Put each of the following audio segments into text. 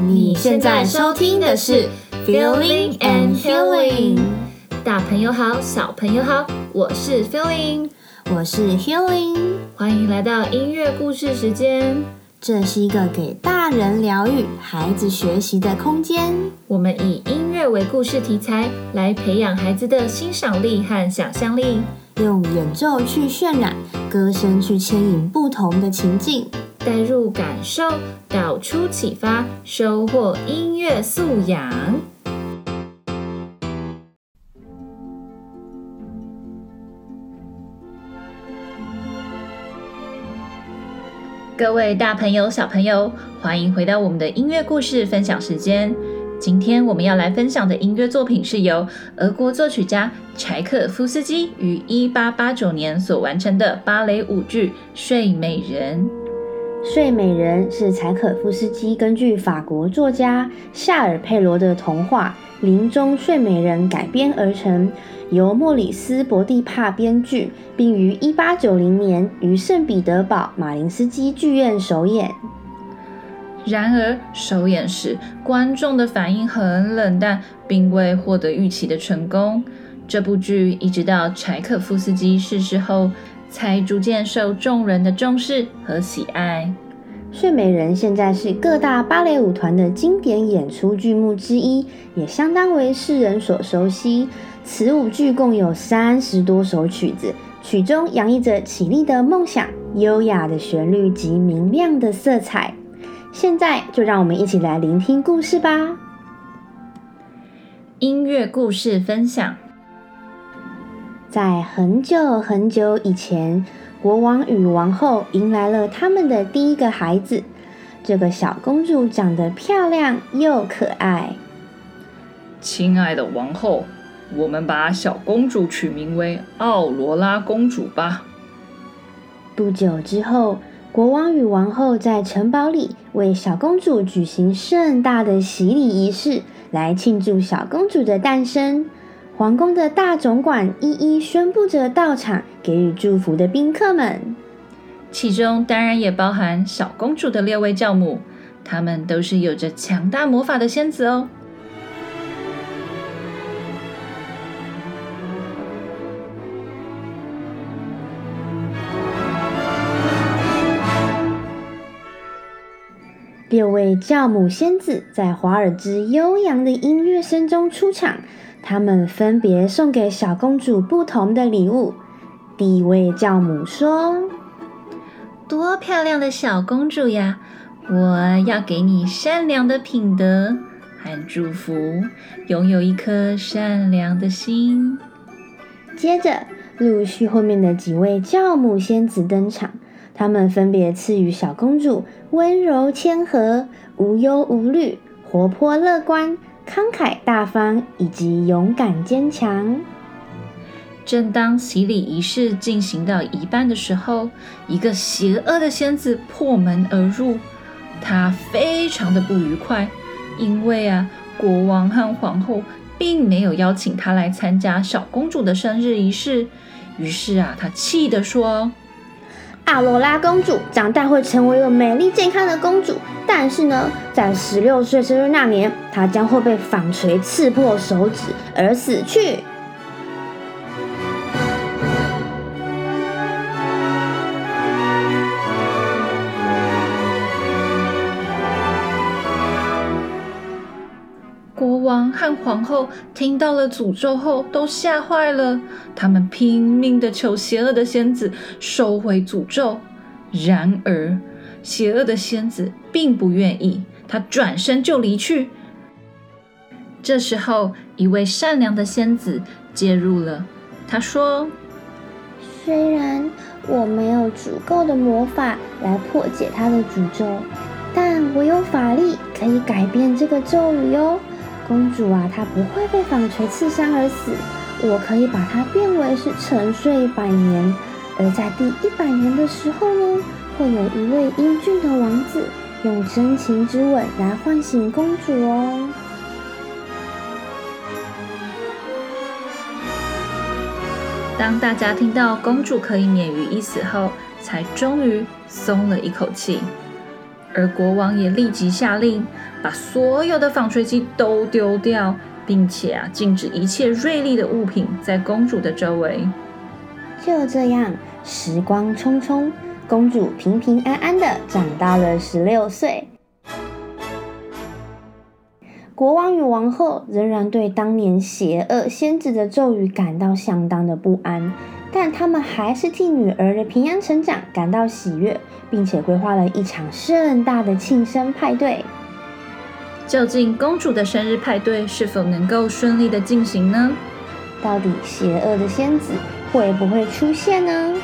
你现在收听的是 Feeling and Healing。大朋友好，小朋友好，我是 Feeling，我是 Healing，欢迎来到音乐故事时间。这是一个给大人疗愈、孩子学习的空间。我们以音乐为故事题材，来培养孩子的欣赏力和想象力，用演奏去渲染，歌声去牵引不同的情境。带入感受，导出启发，收获音乐素养。各位大朋友、小朋友，欢迎回到我们的音乐故事分享时间。今天我们要来分享的音乐作品是由俄国作曲家柴可夫斯基于一八八九年所完成的芭蕾舞剧《睡美人》。《睡美人》是柴可夫斯基根据法国作家夏尔·佩罗的童话《林中睡美人》改编而成，由莫里斯·伯蒂帕编剧，并于1890年于圣彼得堡马林斯基剧院首演。然而，首演时观众的反应很冷淡，并未获得预期的成功。这部剧一直到柴可夫斯基逝世后，才逐渐受众人的重视和喜爱。《睡美人》现在是各大芭蕾舞团的经典演出剧目之一，也相当为世人所熟悉。此舞剧共有三十多首曲子，曲中洋溢着绮丽的梦想、优雅的旋律及明亮的色彩。现在就让我们一起来聆听故事吧。音乐故事分享。在很久很久以前，国王与王后迎来了他们的第一个孩子。这个小公主长得漂亮又可爱。亲爱的王后，我们把小公主取名为奥罗拉公主吧。不久之后，国王与王后在城堡里为小公主举行盛大的洗礼仪式，来庆祝小公主的诞生。皇宫的大总管一一宣布着到场给予祝福的宾客们，其中当然也包含小公主的六位教母，她们都是有着强大魔法的仙子哦。六位教母仙子在华尔兹悠扬的音乐声中出场。他们分别送给小公主不同的礼物。第一位教母说：“多漂亮的小公主呀！我要给你善良的品德和祝福，拥有一颗善良的心。”接着，陆续后面的几位教母仙子登场，他们分别赐予小公主温柔谦和、无忧无虑、活泼乐观。慷慨大方以及勇敢坚强。正当洗礼仪式进行到一半的时候，一个邪恶的仙子破门而入。他非常的不愉快，因为啊，国王和皇后并没有邀请他来参加小公主的生日仪式。于是啊，他气地说。奥罗拉公主长大会成为一个美丽健康的公主，但是呢，在十六岁生日那年，她将会被纺锤刺破手指而死去。和皇后听到了诅咒后，都吓坏了。他们拼命地求邪恶的仙子收回诅咒。然而，邪恶的仙子并不愿意，她转身就离去。这时候，一位善良的仙子介入了。她说：“虽然我没有足够的魔法来破解她的诅咒，但我有法力可以改变这个咒语哟。”公主啊，她不会被纺锤刺伤而死。我可以把她变为是沉睡百年，而在第一百年的时候呢，会有一位英俊的王子用真情之吻来唤醒公主哦。当大家听到公主可以免于一死后，才终于松了一口气。而国王也立即下令，把所有的纺锤机都丢掉，并且啊，禁止一切锐利的物品在公主的周围。就这样，时光匆匆，公主平平安安的长到了十六岁。国王与王后仍然对当年邪恶仙子的咒语感到相当的不安，但他们还是替女儿的平安成长感到喜悦，并且规划了一场盛大的庆生派对。究竟公主的生日派对是否能够顺利的进行呢？到底邪恶的仙子会不会出现呢？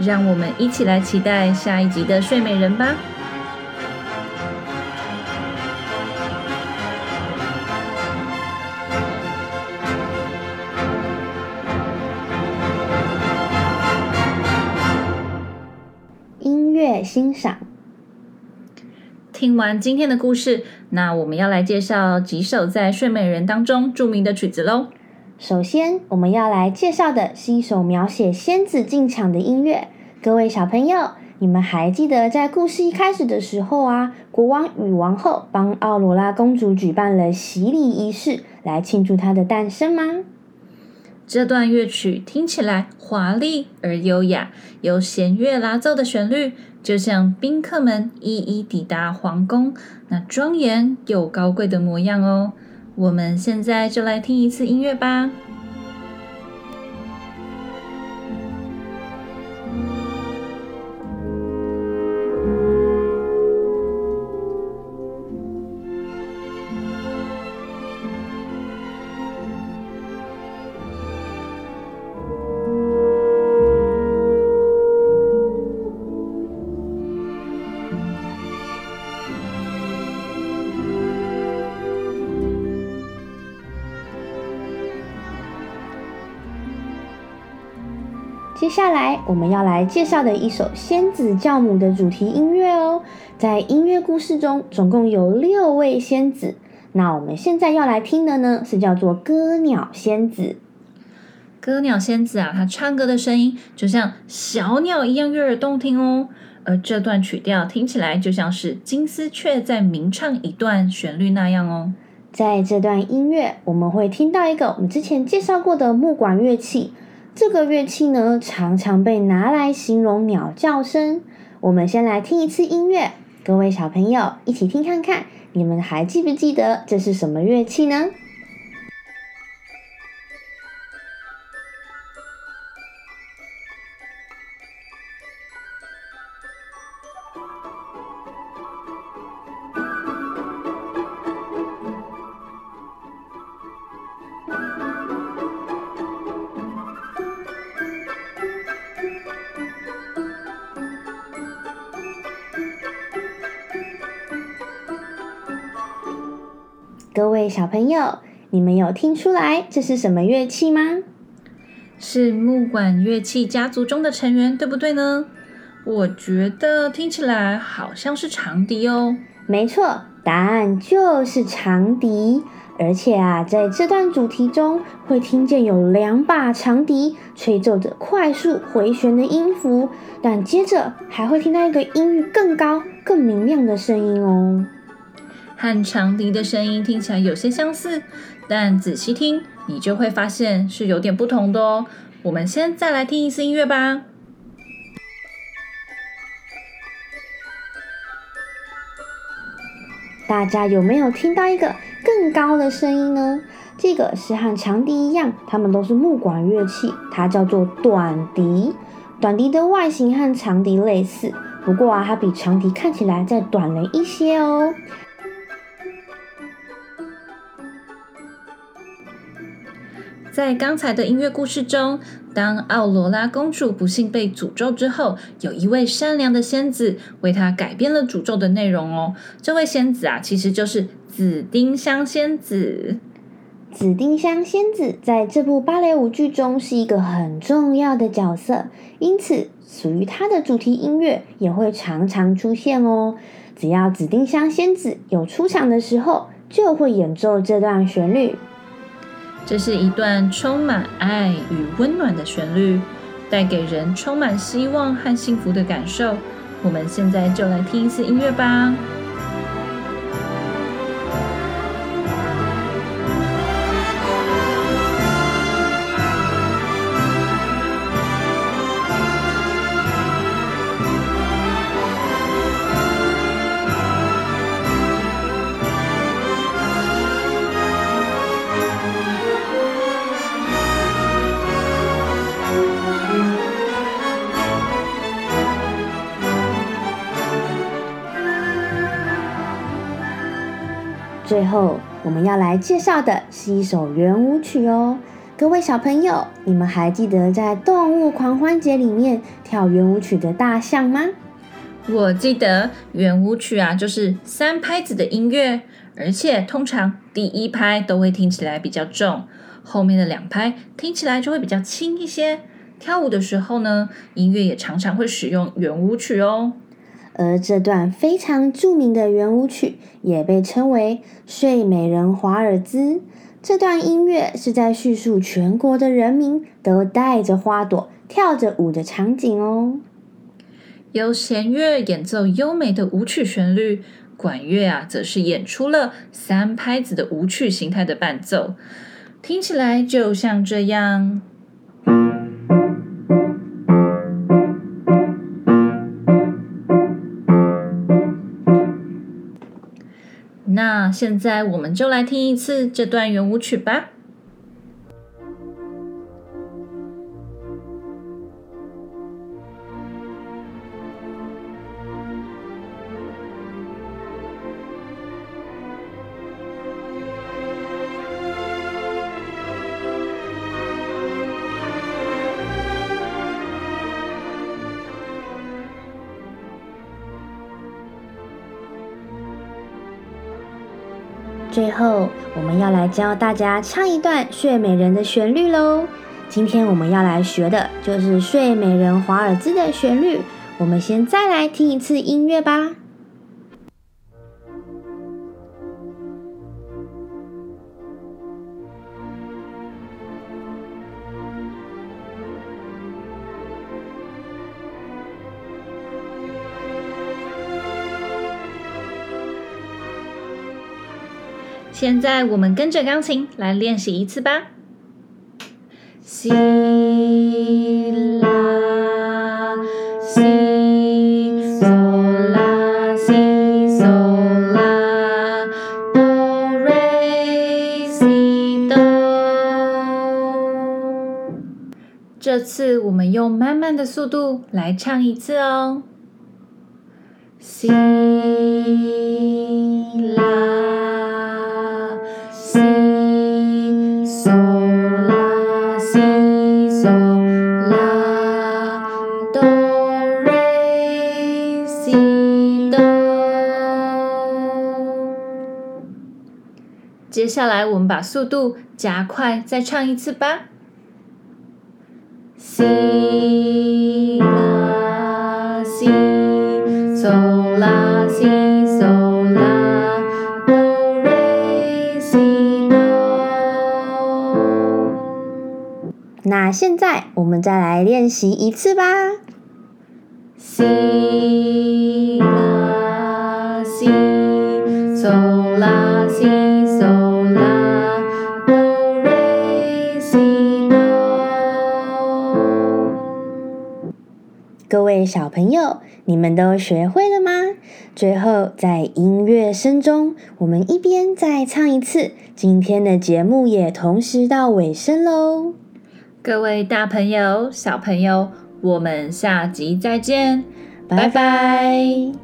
让我们一起来期待下一集的睡美人吧。音乐欣赏。听完今天的故事，那我们要来介绍几首在《睡美人》当中著名的曲子喽。首先，我们要来介绍的是一首描写仙子进场的音乐。各位小朋友，你们还记得在故事一开始的时候啊，国王与王后帮奥罗拉公主举办了洗礼仪式，来庆祝她的诞生吗？这段乐曲听起来华丽而优雅，由弦乐拉奏的旋律，就像宾客们一一抵达皇宫，那庄严又高贵的模样哦。我们现在就来听一次音乐吧。下来我们要来介绍的一首仙子教母的主题音乐哦，在音乐故事中总共有六位仙子。那我们现在要来听的呢，是叫做歌鸟仙子。歌鸟仙子啊，她唱歌的声音就像小鸟一样悦耳动听哦，而这段曲调听起来就像是金丝雀在鸣唱一段旋律那样哦。在这段音乐，我们会听到一个我们之前介绍过的木管乐器。这个乐器呢，常常被拿来形容鸟叫声。我们先来听一次音乐，各位小朋友一起听看看，你们还记不记得这是什么乐器呢？各位小朋友，你们有听出来这是什么乐器吗？是木管乐器家族中的成员，对不对呢？我觉得听起来好像是长笛哦。没错，答案就是长笛。而且啊，在这段主题中会听见有两把长笛吹奏着快速回旋的音符，但接着还会听到一个音域更高、更明亮的声音哦。和长笛的声音听起来有些相似，但仔细听，你就会发现是有点不同的哦。我们先再来听一次音乐吧。大家有没有听到一个更高的声音呢？这个是和长笛一样，它们都是木管乐器，它叫做短笛。短笛的外形和长笛类似，不过啊，它比长笛看起来再短了一些哦。在刚才的音乐故事中，当奥罗拉公主不幸被诅咒之后，有一位善良的仙子为她改变了诅咒的内容哦。这位仙子啊，其实就是紫丁香仙子。紫丁香仙子在这部芭蕾舞剧中是一个很重要的角色，因此属于她的主题音乐也会常常出现哦。只要紫丁香仙子有出场的时候，就会演奏这段旋律。这是一段充满爱与温暖的旋律，带给人充满希望和幸福的感受。我们现在就来听一次音乐吧。最后，我们要来介绍的是一首圆舞曲哦。各位小朋友，你们还记得在动物狂欢节里面跳圆舞曲的大象吗？我记得圆舞曲啊，就是三拍子的音乐，而且通常第一拍都会听起来比较重，后面的两拍听起来就会比较轻一些。跳舞的时候呢，音乐也常常会使用圆舞曲哦。而这段非常著名的圆舞曲也被称为《睡美人华尔兹》。这段音乐是在叙述全国的人民都带着花朵跳着舞的场景哦。由弦乐演奏优美的舞曲旋律，管乐啊则是演出了三拍子的舞曲形态的伴奏，听起来就像这样。那现在我们就来听一次这段圆舞曲吧。最后，我们要来教大家唱一段《睡美人》的旋律喽。今天我们要来学的就是《睡美人华尔兹》的旋律。我们先再来听一次音乐吧。现在我们跟着钢琴来练习一次吧。西啦西嗦啦西嗦啦哆瑞西哆。这次我们用慢慢的速度来唱一次哦。西下来，我们把速度加快，再唱一次吧。西啦西，嗦啦西嗦啦，哆瑞西哆。那现在我们再来练习一次吧。西啦西，嗦啦西。各位小朋友，你们都学会了吗？最后，在音乐声中，我们一边再唱一次。今天的节目也同时到尾声喽。各位大朋友、小朋友，我们下集再见，拜拜。拜拜。